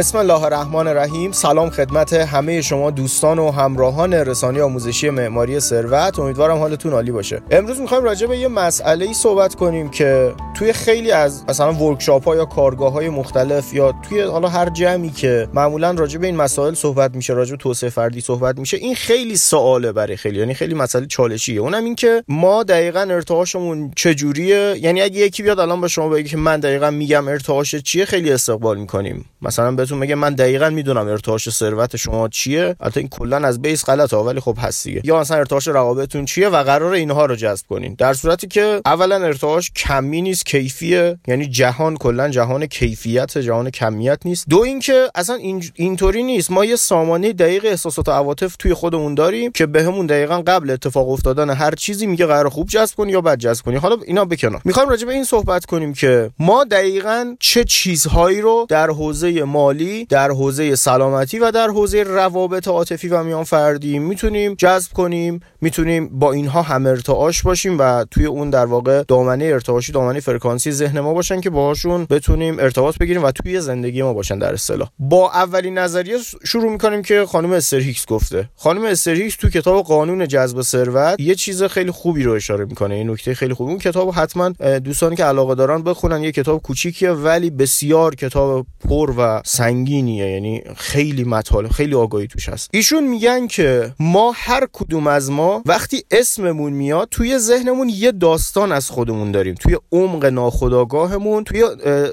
بسم الله الرحمن الرحیم. سلام خدمت همه شما دوستان و همراهان رسانه آموزشی معماری ثروت. امیدوارم حالتون عالی باشه. امروز می‌خوایم راجع به یه مسئله ای صحبت کنیم که توی خیلی از مثلا ورکشاپ ها یا کارگاه های مختلف یا توی حالا هر جمعی که معمولا راجع به این مسائل صحبت میشه راجع به توسعه فردی صحبت میشه این خیلی سواله برای خیلی یعنی خیلی مسئله چالشیه. اونم این که ما دقیقا ارتعاشمون چجوریه؟ یعنی اگه یکی بیاد الان به شما بگه که من دقیقا میگم ارتعاش چیه خیلی استقبال می‌کنیم. مثلا بهتون میگه من دقیقا می‌دونم ارتعاش ثروت شما چیه. البته این کلا از بیس غلطه ولی خب هست دیگه. یا مثلا ارتعاش رقابتون چیه و قرار اینها رو جذب کنین. در صورتی که اولا ارتعاش کمی نیست کیفیه. یعنی جهان کلا جهان کیفیت جهان کمیت نیست. دو اینکه اصلا این اینطوری نیست. ما یه سامانه دقیق احساسات و عواطف توی خودمون داریم که بهمون به دقیقا قبل اتفاق افتادن هر چیزی میگه قرار خوب جذب کنی یا بد جذب کنی. حالا اینا بکنم می‌خوام راجع به این صحبت کنیم که ما دقیقا چه چیزهایی رو در حوزه مالی در حوزه سلامتی و در حوزه روابط عاطفی و میان فردی می‌تونیم جذب کنیم می‌تونیم با اینها هم ارتعاش باشیم و توی اون در واقع دامنه ارتعاشی دامنه فرکانسی ذهن ما باشن که باهاشون بتونیم ارتباط بگیریم و توی زندگی ما باشن در اصطلاح. با اولین نظریه شروع می‌کنیم که خانم استر هیکس گفته. خانم استر هیکس تو کتاب قانون جذب ثروت یه چیز خیلی خوبی رو اشاره می‌کنه این نکته خیلی خوبی. اون کتاب حتما دوستانی که علاقه دارن بخونن یه کتاب کوچیکیه ولی بسیار کتاب پر سنگینیه یعنی خیلی مطالب خیلی آگاهی توش هست. ایشون میگن که ما هر کدوم از ما وقتی اسممون میاد توی ذهنمون یه داستان از خودمون داریم. توی عمق ناخودآگاهمون توی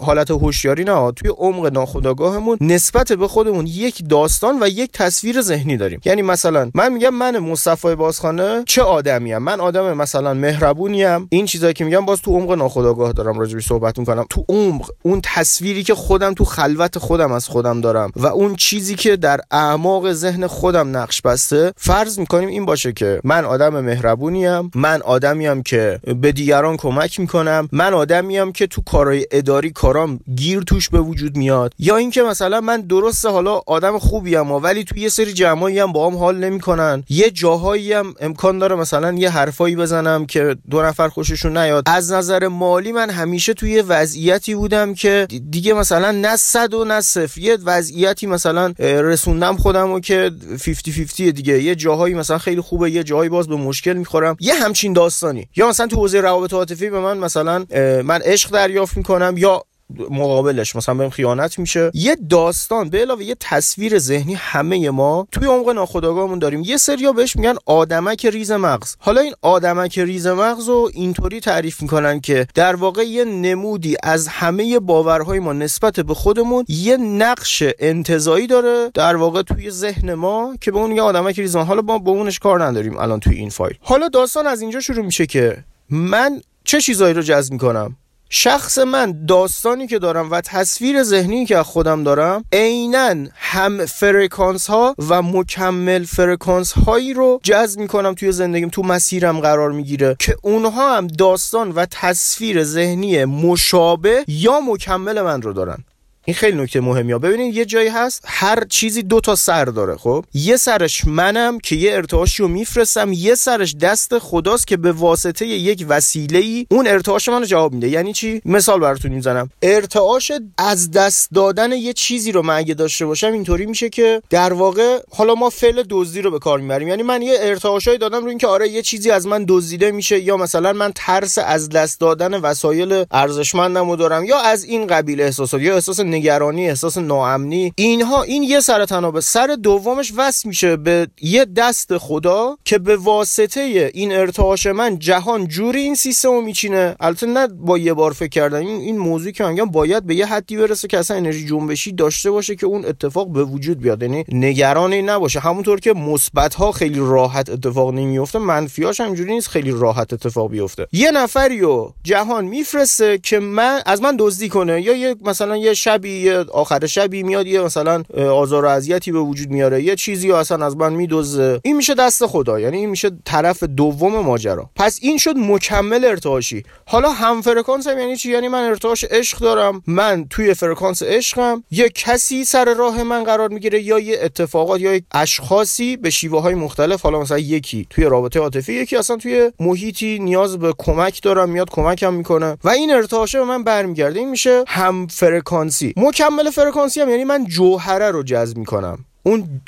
حالت هوشیاری نه توی عمق ناخودآگاهمون نسبت به خودمون یک داستان و یک تصویر ذهنی داریم. یعنی مثلا من میگم من مصطفی بازخانه چه آدمیم من آدم مثلا مهربونیم این چیزایی که میگم باز تو عمق ناخودآگاه دارم راجبش صحبت می‌کنم. تو عمق اون تصویری که خودم تو خلوت خودم از خودم دارم و اون چیزی که در اعماق ذهن خودم نقش بسته فرض می‌کنیم این باشه که من آدم مهربونیم من آدمیم که به دیگران کمک می‌کنم من آدمیم که تو کارهای اداری کارام گیر توش به وجود میاد. یا اینکه مثلا من درسته حالا آدم خوبیم ولی تو یه سری جمعایی هم با هم حال نمی‌کنن. یه جاهایی هم امکان داره مثلا یه حرفایی بزنم که دو نفر خوششون نیاد. از نظر مالی من همیشه توی وضعیتی بودم که دیگه مثلا نه صد نه صفر. یه وضعیتی مثلا رسوندم خودم و که 50 50 دیگه. یه جاهایی مثلا خیلی خوبه یه جاهایی باز به مشکل می‌خورم. یه همچین داستانی. یا مثلا تو حوزه روابط عاطفی به من مثلا من عشق دریافت می‌کنم یا مقابلش مثلا بهم خیانت میشه. یه داستان به علاوه یه تصویر ذهنی همه ما توی عمق ناخودآگاهمون داریم. یه سریا بهش میگن آدمک ریز مغز. حالا این آدمک ریز مغز رو اینطوری تعریف می‌کنن که در واقع یه نمودی از همه باورهای ما نسبت به خودمون یه نقش انتظایی داره در واقع توی ذهن ما که به اون میگه آدمک ریز مغز. حالا ما با اونش کار نداریم الان توی این فایل. حالا داستان از اینجا شروع میشه که من چه چیزایی رو جذب می‌کنم؟ شخص من داستانی که دارم و تصویر ذهنی که از خودم دارم عینا هم فرکانس ها و مکمل فرکانس هایی رو جذب می‌کنم توی زندگیم تو مسیرم قرار می‌گیره که اونها هم داستان و تصویر ذهنی مشابه یا مکمل من رو دارن. این خیلی نکته مهمی ها ببینید یه جایی هست هر چیزی دو تا سر داره خب؟ یه سرش منم که یه ارتعاشی رو میفرستم یه سرش دست خداست که به واسطه یک وسیله ای اون ارتعاش منو جواب میده. یعنی چی؟ مثال براتون می‌زنم. ارتعاش از دست دادن یه چیزی رو من اگه داشته باشم اینطوری میشه که در واقع حالا ما فعل دزدی رو به کار می‌بریم. یعنی من یه ارتعاشایی دادم رو اینکه آره یه چیزی از من دزدیده میشه یا مثلا من ترس از دست دادن وسایل ارزشمندمو دارم یا از این قبیل احساسات یا احساس نگرانی احساس ناامنی اینها این یه سر تنابه. سر دومش وصل میشه به یه دست خدا که به واسطه این ارتعاش من جهان جوری این سیستمو میچینه. البته نه با یه بار فکر کردن این این موضوع که میگم باید به یه حدی برسه که اصلا انرژی جنبشی داشته باشه که اون اتفاق به وجود بیاد. یعنی نگرانی نباشه. همونطور که مثبت ها خیلی راحت اتفاق نمیفته منفیاش همجوری نیست خیلی راحت اتفاق بیفته. یه نفریو جهان میفرسته که من از من دزدی کنه یا یه مثلا یه شبی یه آخر شبی میاد یه مثلا آزار و اذیتی به وجود میاره یه چیزی اصلا از من میدوزه این میشه دست خدا یعنی این میشه طرف دوم ماجرا. پس این شد مکمل ارتعاشی. حالا هم فرکانس هم یعنی چی؟ یعنی من ارتعاش عشق دارم من توی فرکانس عشقم یه کسی سر راه من قرار می‌گیره یا یه اتفاقات یا یک اشخاصی به شیوه های مختلف حالا مثلا یکی توی رابطه عاطفی یکی اصلا توی محیطی نیاز به کمک دارم میاد کمکم می‌کنه. و این ارتعاشه به من برمیگرده. این میشه هم فرکانسی. مکمل فرکانسی هم یعنی من جوهره رو جذب می‌کنم. اون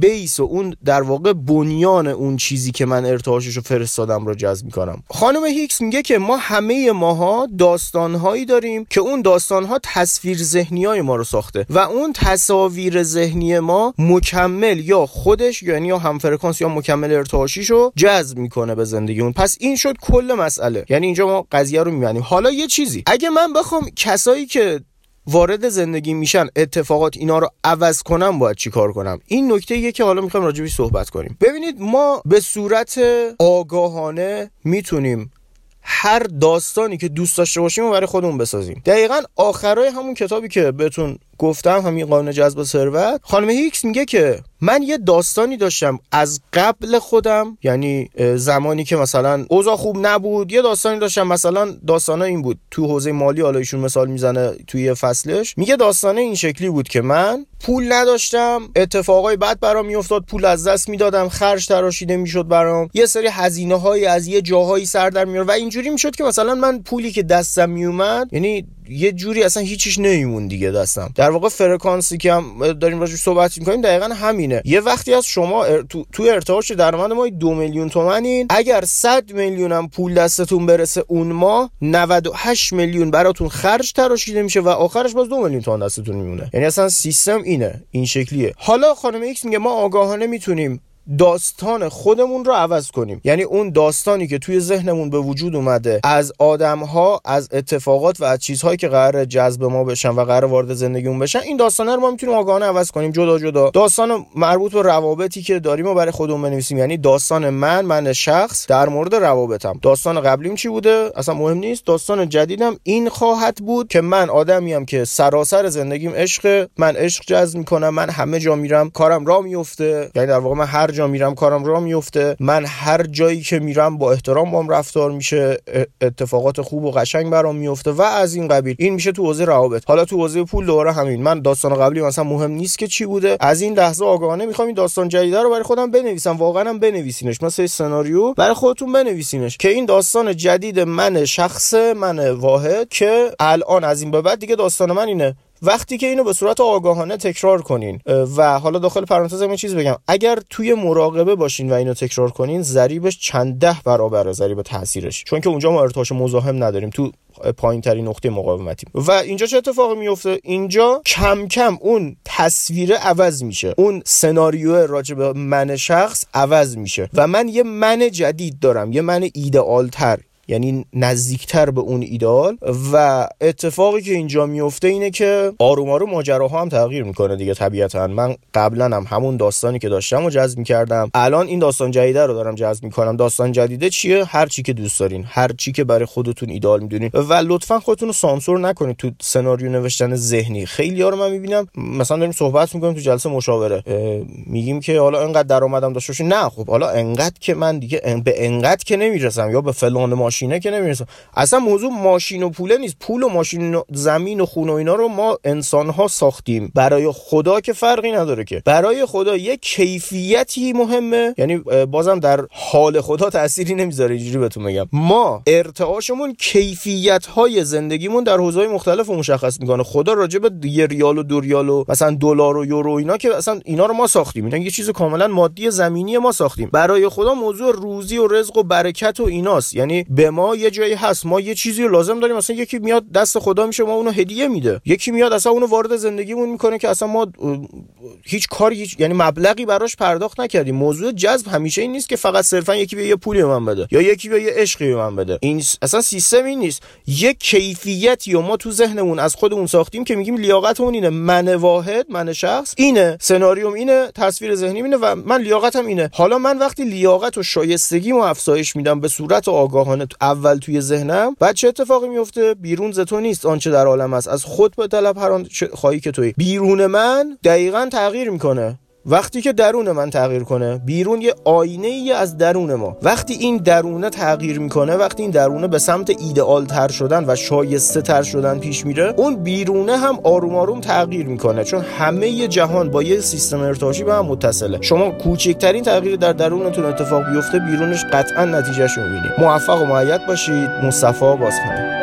base و اون در واقع بنیان اون چیزی که من ارتعاشش رو فرستادم رو جذب می‌کنم. خانم هیکس میگه که ما همه ماها داستانهایی داریم که اون داستانها تصویر ذهنی های ما رو ساخته و اون تصاویر ذهنی ما مکمل یا خودش یعنی یا هم فرکانس یا مکمل ارتعاشیش رو جذب می‌کنه به زندگی اون. پس این شد کل مسئله. یعنی اینجا ما قضیه رو می‌بینیم. حالا یه چیزی. اگه من بخوام کسایی که وارد زندگی میشن اتفاقات اینا رو عوض کنم باید چی کار کنم؟ این نکته یه که حالا می‌خوایم راجبی صحبت کنیم. ببینید ما به صورت آگاهانه می‌تونیم هر داستانی که دوست داشته باشیم و برای خودمون بسازیم. دقیقا آخرای همون کتابی که بهتون گفتم همین قانون جذب ثروت. خانم هیکس میگه که من یه داستانی داشتم از قبل خودم یعنی زمانی که مثلا اوضاع خوب نبود یه داستانی داشتم. مثلا داستانه این بود. تو حوزه مالی حالا ایشون مثال می‌زنه توی فصلش. میگه داستانه این شکلی بود که من پول نداشتم اتفاقای بد برام میافتاد پول از دست می‌دادم خرج تراشیده می‌شد برام. یه سری هزینه از یه جاهایی سر در میاد و اینجوری می‌شد که مثلا من پولی که دستم میومد یعنی یه جوری اصلا هیچیش نمیموند دیگه دستم. در واقع فرکانسی که هم داریم راجع صحبت می‌کنیم دقیقا همینه. یه وقتی از شما تو, تو ارتعاش درآمد ما دو میلیون تومنین. اگر 100 میلیون هم پول دستتون برسه اون ماه 98 میلیون براتون خرج تراشیده میشه و آخرش باز دو میلیون تومن دستتون میمونه. یعنی اصلا سیستم اینه این شکلیه. حالا خانم هیکس میگه ما آگاهانه می‌تونیم داستان خودمون رو عوض کنیم. یعنی اون داستانی که توی ذهنمون به وجود اومده از آدم ها از اتفاقات و از چیزهایی که قرار جذب ما بشن و قرار وارد زندگیمون بشن این داستانه رو ما می‌تونیم آگاهانه عوض کنیم. جدا جدا. داستان مربوط به روابطی که داریم و برای خودمون بنویسیم. یعنی داستان من من شخص در مورد روابطم. داستان قبلیم چی بوده؟ اصلا مهم نیست. داستان جدیدم این خواهد بود که من آدمیم که سراسر زندگیم عشق من عشق جذب می‌کنم. من همه جا میرم. کارم را میفته یعنی در واقع من هر جا میرم کارم را میفته. من هر جایی که میرم با احترام بام رفتار میشه اتفاقات خوب و قشنگ برام میفته و از این قبیل. این میشه تو حوزه روابط. حالا تو حوزه پول دوره همین. من داستان قبلی مثلا مهم نیست که چی بوده. از این لحظه آگاهانه می‌خوام این داستان جدیده رو برای خودم بنویسم. واقعا هم بنویسینش. مثل سناریو برای خودتون بنویسینش. که این داستان جدید من شخص من واحد که الان از این به بعد دیگه داستان من اینه. وقتی که اینو به صورت آگاهانه تکرار کنین و حالا داخل پرانتز یه چیز بگم. اگر توی مراقبه باشین و اینو تکرار کنین ضریبش چند ده برابره ضریب تاثیرش. چون که اونجا ما ارتعاش مزاحم نداریم تو پایین ترین نقطه مقاومتیم. و اینجا چه اتفاقی میفته؟ اینجا کم کم اون تصویر عوض میشه. اون سناریو راجع به من شخص عوض میشه. و من یه من جدید دارم یه من ایدئال تر یعنی نزدیکتر به اون ایدال. و اتفاقی که اینجا میفته اینه که آروم آروم ماجراها هم تغییر می‌کنه دیگه طبیعتا. من قبلا هم همون داستانی که داشتم و جذب می‌کردم. الان این داستان جدیده رو دارم جذب می‌کنم. داستان جدیده چیه؟ هر چی که دوست دارین. هر چی که برای خودتون ایدال می‌دونین. و لطفا خودتون رو سانسور نکنید تو سناریو نوشتن ذهنی. خیلی ها رو من می‌بینم مثلا داریم صحبت می‌کنیم تو جلسه مشاوره. میگیم که حالا انقدر درآمدم داشته نه خب حالا انقدر که من دیگه به انقدر که نمی‌رسم یا به فلان ماشینه که نمی‌رسه. اصلا موضوع ماشین و پوله نیست. پول و ماشین و زمین و خون و اینا رو ما انسان ها ساختیم. برای خدا که فرقی نداره که. برای خدا یه کیفیتی مهمه. یعنی بازم در حال خدا تأثیری نمی‌ذاره. اینجوری بهتون میگم ما ارتعاشمون کیفیت های زندگیمون در حوزه مختلف مشخص می‌کنه. خدا راجع به یه ریال و دو ریال و مثلا دلار و یورو اینا که اصلا اینا رو ما ساختیم. اینا یه چیز کاملا مادی زمینی ما ساختیم. برای خدا موضوع روزی و رزق و برکت و ایناست. یعنی به ما یه جایی هست ما یه چیزی رو لازم داریم. مثلا یکی میاد دست خدا میشه ما اونو هدیه میده. یکی میاد اصلا اونو وارد زندگیمون می‌کنه که اصلا ما هیچ کاری هیچ یعنی مبلغی براش پرداخت نکردیم. موضوع جذب همیشه این نیست که فقط صرفا یکی به یه پولی من بده یا یکی به یه عشقی به من بده. این اصلا سیستم این نیست. یه کیفیتی و ما تو ذهنمون از خودمون ساختیم که میگیم لیاقتمون اینه. من واحد من شخص اینه. سناریوم اینه تصویر ذهنی اینه و من لیاقتم اینه. حالا من وقتی لیاقت و شایستگیمو افزایش میدم به صورت آگاهانه اول توی ذهنم. بعد چه اتفاقی میفته؟ بیرون ز تو نیست آنچه در عالم است. از خود به طلب هر خواهی که توی. بیرون من دقیقا تغییر می‌کنه. وقتی که درون من تغییر کنه بیرون یه آینه ای از درون ما. وقتی این درونه تغییر می‌کنه وقتی این درونه به سمت ایدئال تر شدن و شایسته تر شدن پیش میره اون بیرونه هم آروم آروم تغییر می‌کنه. چون همه جهان با یه سیستم ارتعاشی به هم متصله. شما کوچکترین تغییر در درونتون اتفاق بیفته بیرونش قطعا نتیجهش می‌بینید موفق و معید باشید. مصطفی بازخانه